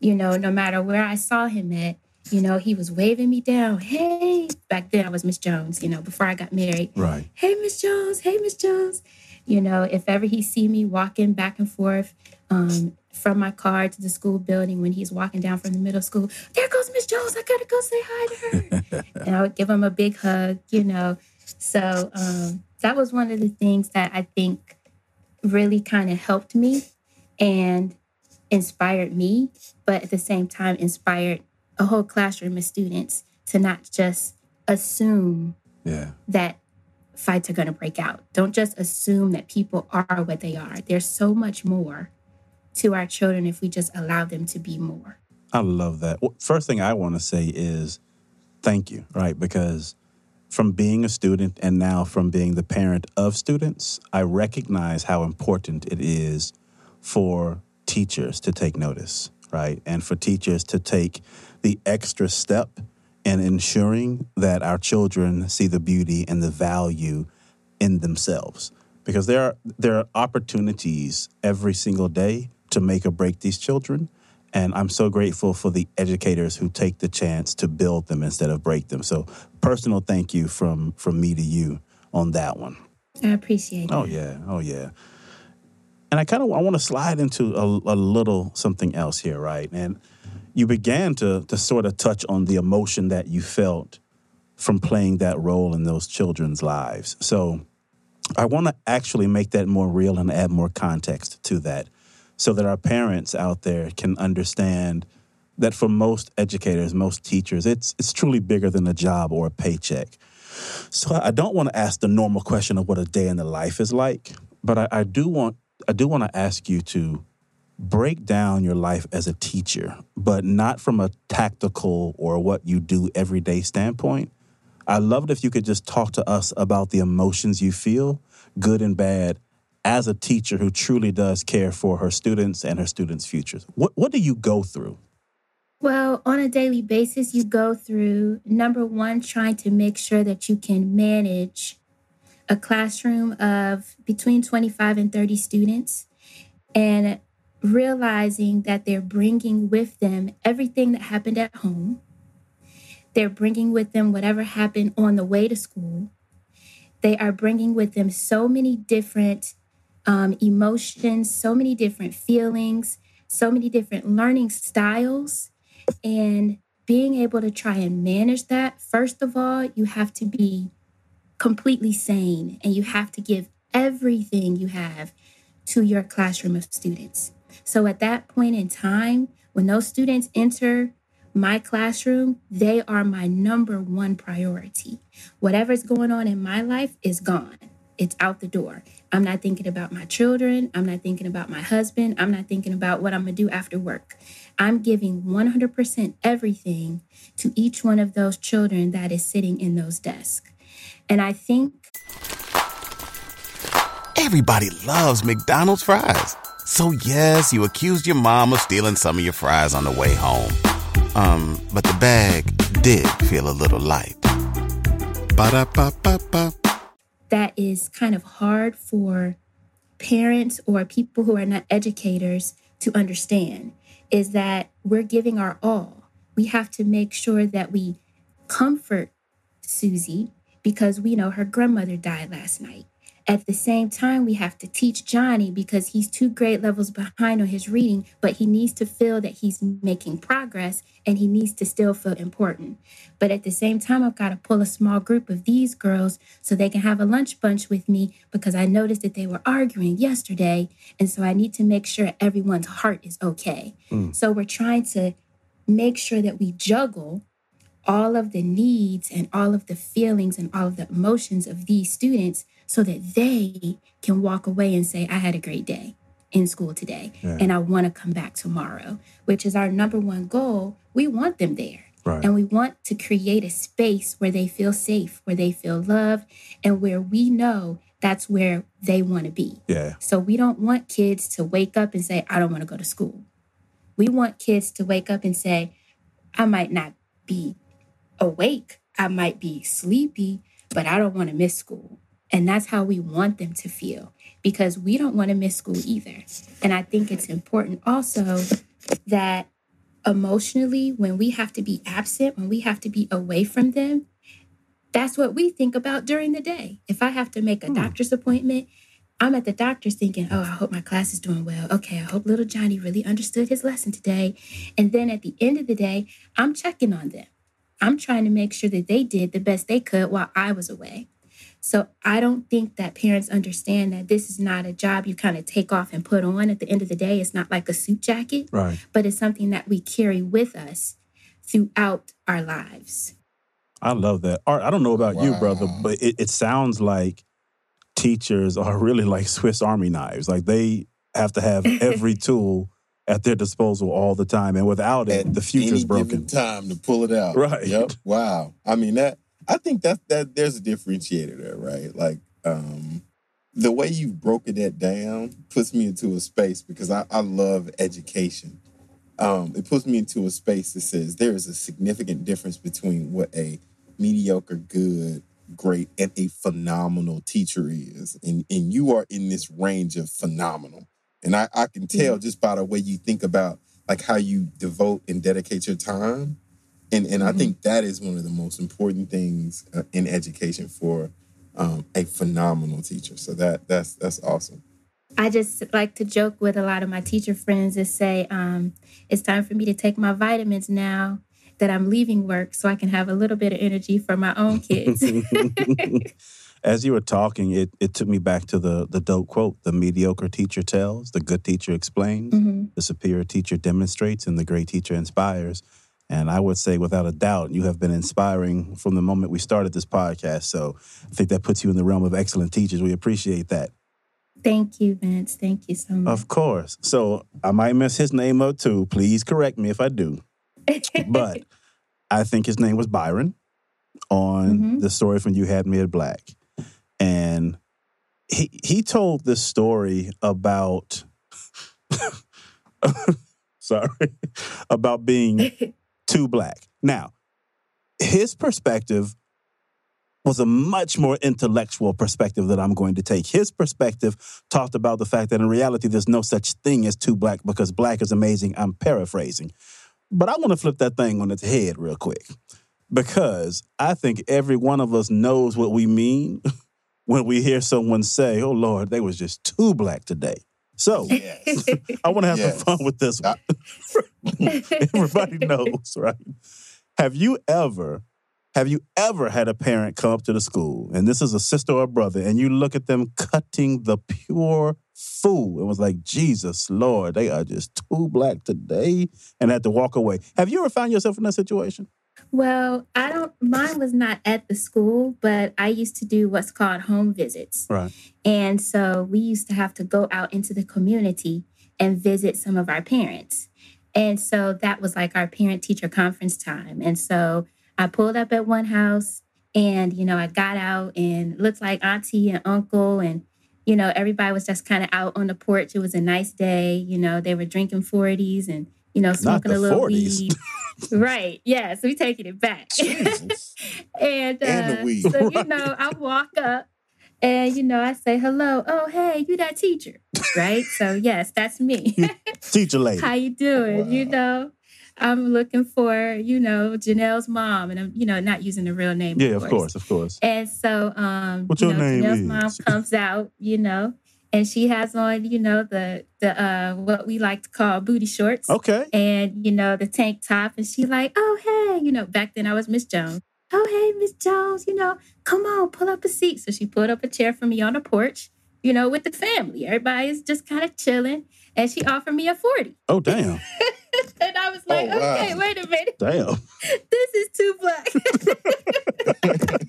you know, no matter where I saw him at, you know, he was waving me down. Hey, back then I was Miss Jones, you know, before I got married. Right. Hey, Miss Jones. Hey, Miss Jones. You know, if ever he see me walking back and forth um, from my car to the school building when he's walking down from the middle school, there goes Miss Jones. I gotta go say hi to her. and I would give him a big hug, you know. So um, that was one of the things that I think really kind of helped me and inspired me, but at the same time, inspired a whole classroom of students to not just assume Yeah. that fights are going to break out. Don't just assume that people are what they are. There's so much more to our children if we just allow them to be more. I love that. First thing I want to say is thank you, right? Because from being a student and now from being the parent of students, I recognize how important it is for teachers to take notice, right? And for teachers to take the extra step in ensuring that our children see the beauty and the value in themselves. Because there are there are opportunities every single day to make or break these children. And I'm so grateful for the educators who take the chance to build them instead of break them. So personal thank you from from me to you on that one. I appreciate oh, it. Oh yeah, oh yeah. And I kind of I want to slide into a, a little something else here, right? And you began to to sort of touch on the emotion that you felt from playing that role in those children's lives. So I want to actually make that more real and add more context to that so that our parents out there can understand that for most educators, most teachers, it's it's truly bigger than a job or a paycheck. So I don't want to ask the normal question of what a day in the life is like, but I, I do want I do want to ask you to break down your life as a teacher, but not from a tactical or what you do everyday standpoint. I love it if you could just talk to us about the emotions you feel, good and bad, as a teacher who truly does care for her students and her students' futures. What what do you go through? Well, on a daily basis, you go through number one, trying to make sure that you can manage a classroom of between 25 and 30 students and realizing that they're bringing with them everything that happened at home. They're bringing with them whatever happened on the way to school. They are bringing with them so many different um, emotions, so many different feelings, so many different learning styles. And being able to try and manage that, first of all, you have to be completely sane and you have to give everything you have to your classroom of students. So at that point in time, when those students enter my classroom, they are my number one priority. Whatever's going on in my life is gone. It's out the door. I'm not thinking about my children. I'm not thinking about my husband. I'm not thinking about what I'm going to do after work. I'm giving 100% everything to each one of those children that is sitting in those desks. And I think Everybody loves McDonald's fries. So yes, you accused your mom of stealing some of your fries on the way home. Um, but the bag did feel a little light. Ba-da-ba-ba-ba. that is kind of hard for parents or people who are not educators to understand is that we're giving our all. We have to make sure that we comfort Susie because we know her grandmother died last night. At the same time, we have to teach Johnny because he's two grade levels behind on his reading, but he needs to feel that he's making progress and he needs to still feel important. But at the same time, I've got to pull a small group of these girls so they can have a lunch bunch with me because I noticed that they were arguing yesterday. And so I need to make sure everyone's heart is okay. Mm. So we're trying to make sure that we juggle all of the needs and all of the feelings and all of the emotions of these students so that they can walk away and say, I had a great day in school today Yeah. and I want to come back tomorrow, which is our number one goal. We want them there. Right. And we want to create a space where they feel safe, where they feel loved, and where we know that's where they want to be. Yeah. So we don't want kids to wake up and say, I don't want to go to school. We want kids to wake up and say, I might not be awake, I might be sleepy, but I don't want to miss school. And that's how we want them to feel because we don't want to miss school either. And I think it's important also that emotionally, when we have to be absent, when we have to be away from them, that's what we think about during the day. If I have to make a hmm. doctor's appointment, I'm at the doctor's thinking, oh, I hope my class is doing well. Okay, I hope little Johnny really understood his lesson today. And then at the end of the day, I'm checking on them. I'm trying to make sure that they did the best they could while I was away. So I don't think that parents understand that this is not a job you kind of take off and put on at the end of the day. It's not like a suit jacket, Right. but it's something that we carry with us throughout our lives. I love that. Art, I don't know about you, brother, but it, it sounds like teachers are really like Swiss Army knives. Like they have to have every tool at their disposal all the time. And without it, At the future's any broken. time to pull it out. Right. Yep. Wow. I mean that. I think that that there's a differentiator there, right? Like um, the way you've broken that down puts me into a space because I, I love education. Um, it puts me into a space that says there is a significant difference between what a mediocre, good, great, and a phenomenal teacher is, and and you are in this range of phenomenal. And I, I can tell just by the way you think about like how you devote and dedicate your time. And and I think that is one of the most important things uh, in education for um, a phenomenal teacher. So that that's that's awesome. I just like to joke with a lot of my teacher friends and say, um, it's time for me to take my vitamins now that I'm leaving work so I can have a little bit of energy for my own kids. As you were talking, it, it took me back to the, the dope quote the mediocre teacher tells, the good teacher explains, Mhm. the superior teacher demonstrates, and the great teacher inspires. And I would say, without a doubt, you have been inspiring from the moment we started this podcast. So I think that puts you in the realm of excellent teachers. We appreciate that. Thank you, Vince. Thank you so much. Of course. So I might mess his name up too. Please correct me if I do. But I think his name was Byron on Mhm. the story from You Had Me at Black. And he he told this story about sorry, about being too black. Now, his perspective was a much more intellectual perspective that I'm going to take. His perspective talked about the fact that in reality, there's no such thing as too black because black is amazing. I'm paraphrasing. But I want to flip that thing on its head real quick because I think every one of us knows what we mean when we hear someone say, oh, Lord, they was just too black today. So I want to have Yes. some fun with this one. Everybody knows, right? Have you ever, have you ever had a parent come up to the school and this is a sister or a brother and you look at them cutting the pure fool and was like, Jesus, Lord, they are just too black today and had to walk away. Have you ever found yourself in that situation? Well, I don't, mine was not at the school, but I used to do what's called home visits. Right. And so we used to have to go out into the community and visit some of our parents. And so that was like our parent teacher conference time. And so I pulled up at one house and, you know, I got out and looked like auntie and uncle. And, you know, everybody was just kind of out on the porch. It was a nice day. You know, they were drinking 40s and, you know, smoking a little 40s. weed. right. Yeah. So we taking it back. and, uh, And the weed. so, you know, I walk up and, you know, I say, hello. Oh, hey, you that teacher. Right. so, yes, that's me. Teacher lady. How you doing? You know, I'm looking for, you know, Janelle's mom. And I'm, you know, not using the real name. Yeah, of course, of course. And so, um, What you your know, name Janelle's is? mom comes out, you know, and she has on, you know, the the uh what we like to call booty shorts. Okay. And you know the tank top, and she like, oh hey, you know, back then I was Miss Jones. Oh hey, Miss Jones, you know, come on, pull up a seat. So she pulled up a chair for me on the porch, you know, with the family. Everybody is just kind of chilling, and she offered me a forty. Oh damn. and I was like, Oh, wow. okay, wait a minute, Damn. this is too black.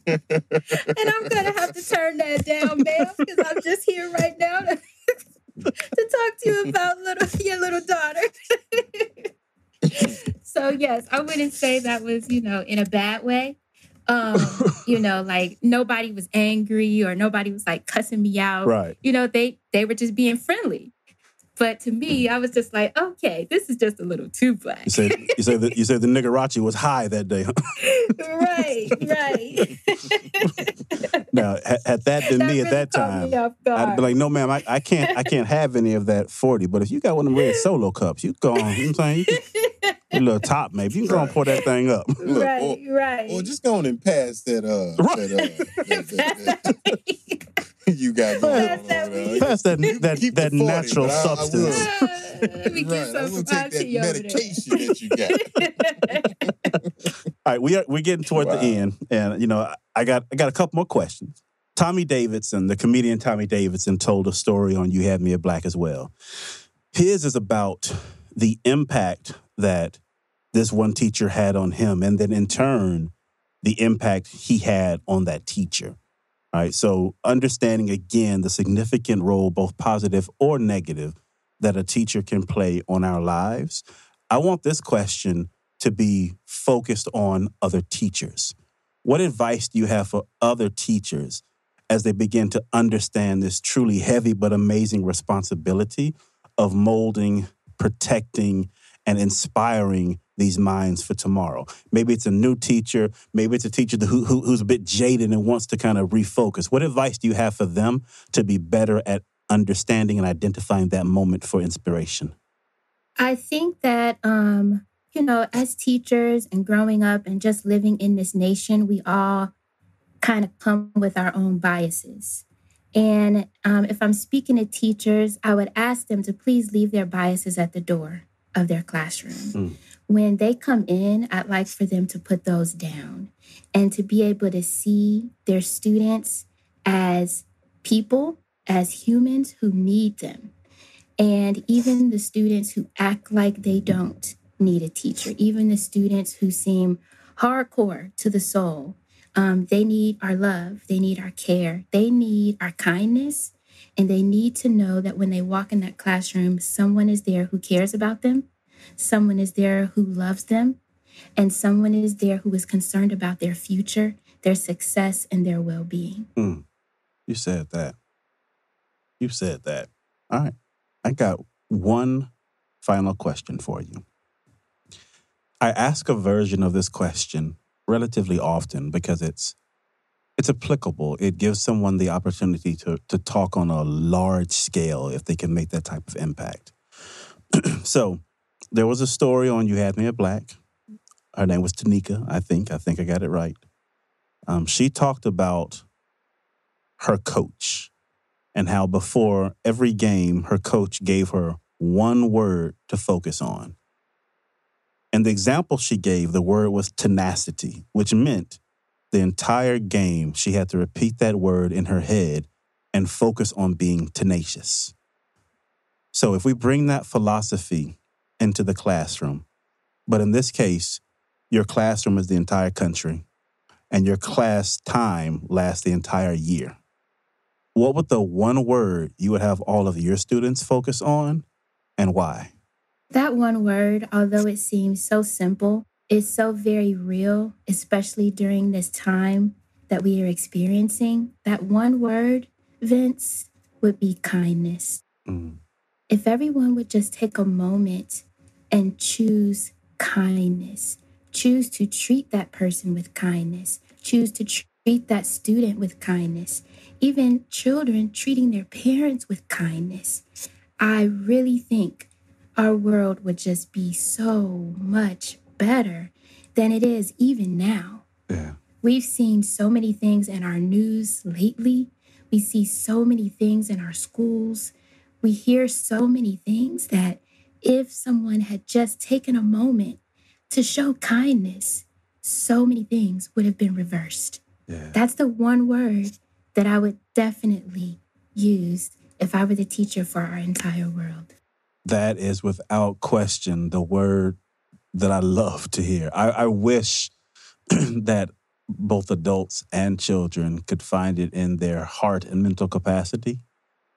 and I'm gonna have to turn that down, ma'am, because I'm just here right now to, to talk to you about little your little daughter. so yes, I wouldn't say that was, you know, in a bad way. Um, you know, like nobody was angry or nobody was like cussing me out. Right. You know, they they were just being friendly. But to me, I was just like, okay, this is just a little too black. You said you said that you said the niggerachi was high that day. huh? right, right. now, had, had that been That me at that time, me I'd be like, no, ma'am, I, I can't I can't have any of that 40. But if you got one of them red solo cups, you go on, you know what I'm saying? You can, a little top maybe. You can go and pour that thing up. Look, right, or, right. or just go on and pass that uh Right. that, uh that, that, that- you got going Pass that over weed. Pass that that, Keep the that 40, natural but I- I will. substance. Let me get Right, I'm gonna take Auntie that over there. medication that you got. All right, we are we're getting toward Wow. the end, and you know, I got I got a couple more questions. Tommy Davidson, the comedian Tommy Davidson, told a story on You Had Me at Black as well. His is about the impact that this one teacher had on him, and then in turn, the impact he had on that teacher. All right. So understanding again the significant role, both positive or negative, that a teacher can play on our lives. I want this question to be focused on other teachers. What advice do you have for other teachers as they begin to understand this truly heavy but amazing responsibility of molding, protecting, and inspiring these minds for tomorrow. Maybe it's a new teacher. Maybe it's a teacher who, who, who's a bit jaded and wants to kind of refocus. What advice do you have for them to be better at understanding and identifying that moment for inspiration? I think that, um, you know, as teachers and growing up and just living in this nation, we all kind of come with our own biases. And um, if I'm speaking to teachers, I would ask them to please leave their biases at the door of their classroom. Mm. When they come in, I'd like for them to put those down and to be able to see their students as people, as humans who need them. And even the students who act like they don't need a teacher, even the students who seem hardcore to the soul, um, they need our love, they need our care, they need our kindness, and they need to know that when they walk in that classroom, someone is there who cares about them, someone is there who loves them, and someone is there who is concerned about their future, their success, and their well being. Mm. You said that. You said that. All right. I got one final question for you. I ask a version of this question relatively often because it's it's applicable. It gives someone the opportunity to to talk on a large scale if they can make that type of impact. so there was a story on You Had Me at Black. Her name was Tanika, I think. I think I got it right. Um, she talked about her coach and how before every game, her coach gave her one word to focus on. And the example she gave, the word was tenacity, which meant the entire game she had to repeat that word in her head and focus on being tenacious. So if we bring that philosophy into the classroom, but in this case, your classroom is the entire country and your class time lasts the entire year. What would the one word you would have all of your students focus on and why? That one word, although it seems so simple, is so very real, especially during this time that we are experiencing. That one word, Vince, would be kindness. Mm. If everyone would just take a moment and choose kindness, choose to treat that person with kindness, choose to treat that student with kindness, even children treating their parents with kindness, I really think our world would just be so much better than it is even now. Yeah. We've seen so many things in our news lately. We see so many things in our schools. We hear so many things that if someone had just taken a moment to show kindness, so many things would have been reversed. Yeah. That's the one word that I would definitely use if I were the teacher for our entire world that is without question the word that I love to hear. I, I wish that both adults and children could find it in their heart and mental capacity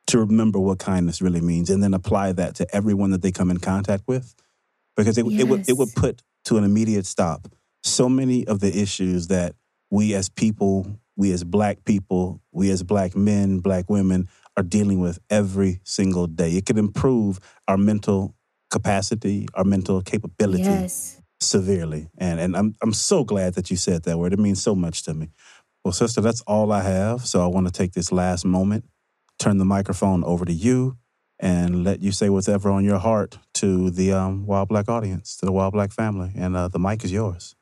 to remember what kindness really means and then apply that to everyone that they come in contact with because it, yes. it would it would put to an immediate stop so many of the issues that we as people we as black people we as black men black women are dealing with every single day. It could improve our mental capacity, our mental capability yes. severely. And and I'm I'm so glad that you said that word. It means so much to me. Well, sister, that's all I have. So I want to take this last moment, turn the microphone over to you, and let you say whatever on your heart to the um, While Black audience, to the While Black family. And uh, the mic is yours.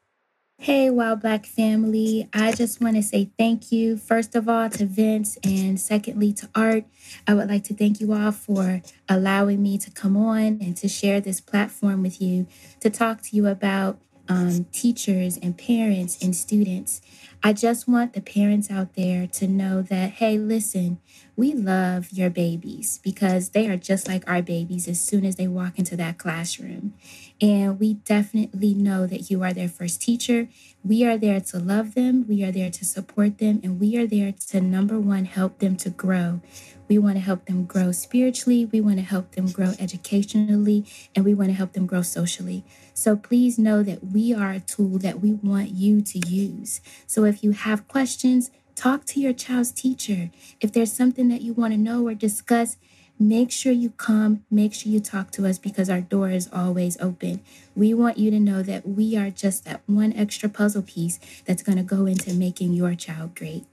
Hey, Wild Black family. I just want to say thank you, first of all, to Vince, and secondly, to Art. I would like to thank you all for allowing me to come on and to share this platform with you to talk to you about um, teachers and parents and students. I just want the parents out there to know that, hey, listen, we love your babies because they are just like our babies as soon as they walk into that classroom. And we definitely know that you are their first teacher. We are there to love them, we are there to support them, and we are there to number one, help them to grow. We want to help them grow spiritually, we want to help them grow educationally, and we want to help them grow socially. So please know that we are a tool that we want you to use. So if you have questions, talk to your child's teacher. If there's something that you want to know or discuss, make sure you come, make sure you talk to us because our door is always open. We want you to know that we are just that one extra puzzle piece that's going to go into making your child great.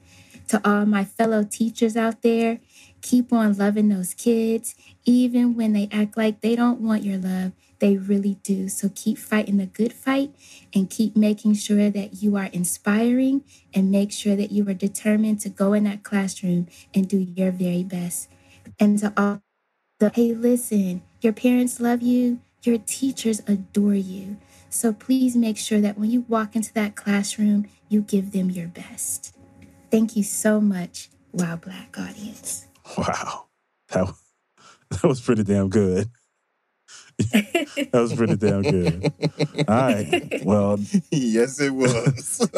To all my fellow teachers out there, keep on loving those kids, even when they act like they don't want your love. They really do. So keep fighting the good fight and keep making sure that you are inspiring and make sure that you are determined to go in that classroom and do your very best. And to all the, hey, listen, your parents love you, your teachers adore you. So please make sure that when you walk into that classroom, you give them your best. Thank you so much, While Black audience. Wow. That, that was pretty damn good. that was pretty damn good. All right. Well, yes, it was.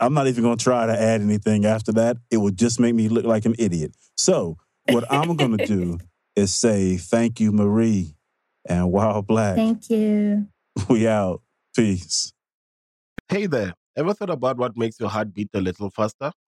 I'm not even going to try to add anything after that. It would just make me look like an idiot. So, what I'm going to do is say thank you, Marie and While Black. Thank you. We out. Peace. Hey there. Ever thought about what makes your heart beat a little faster?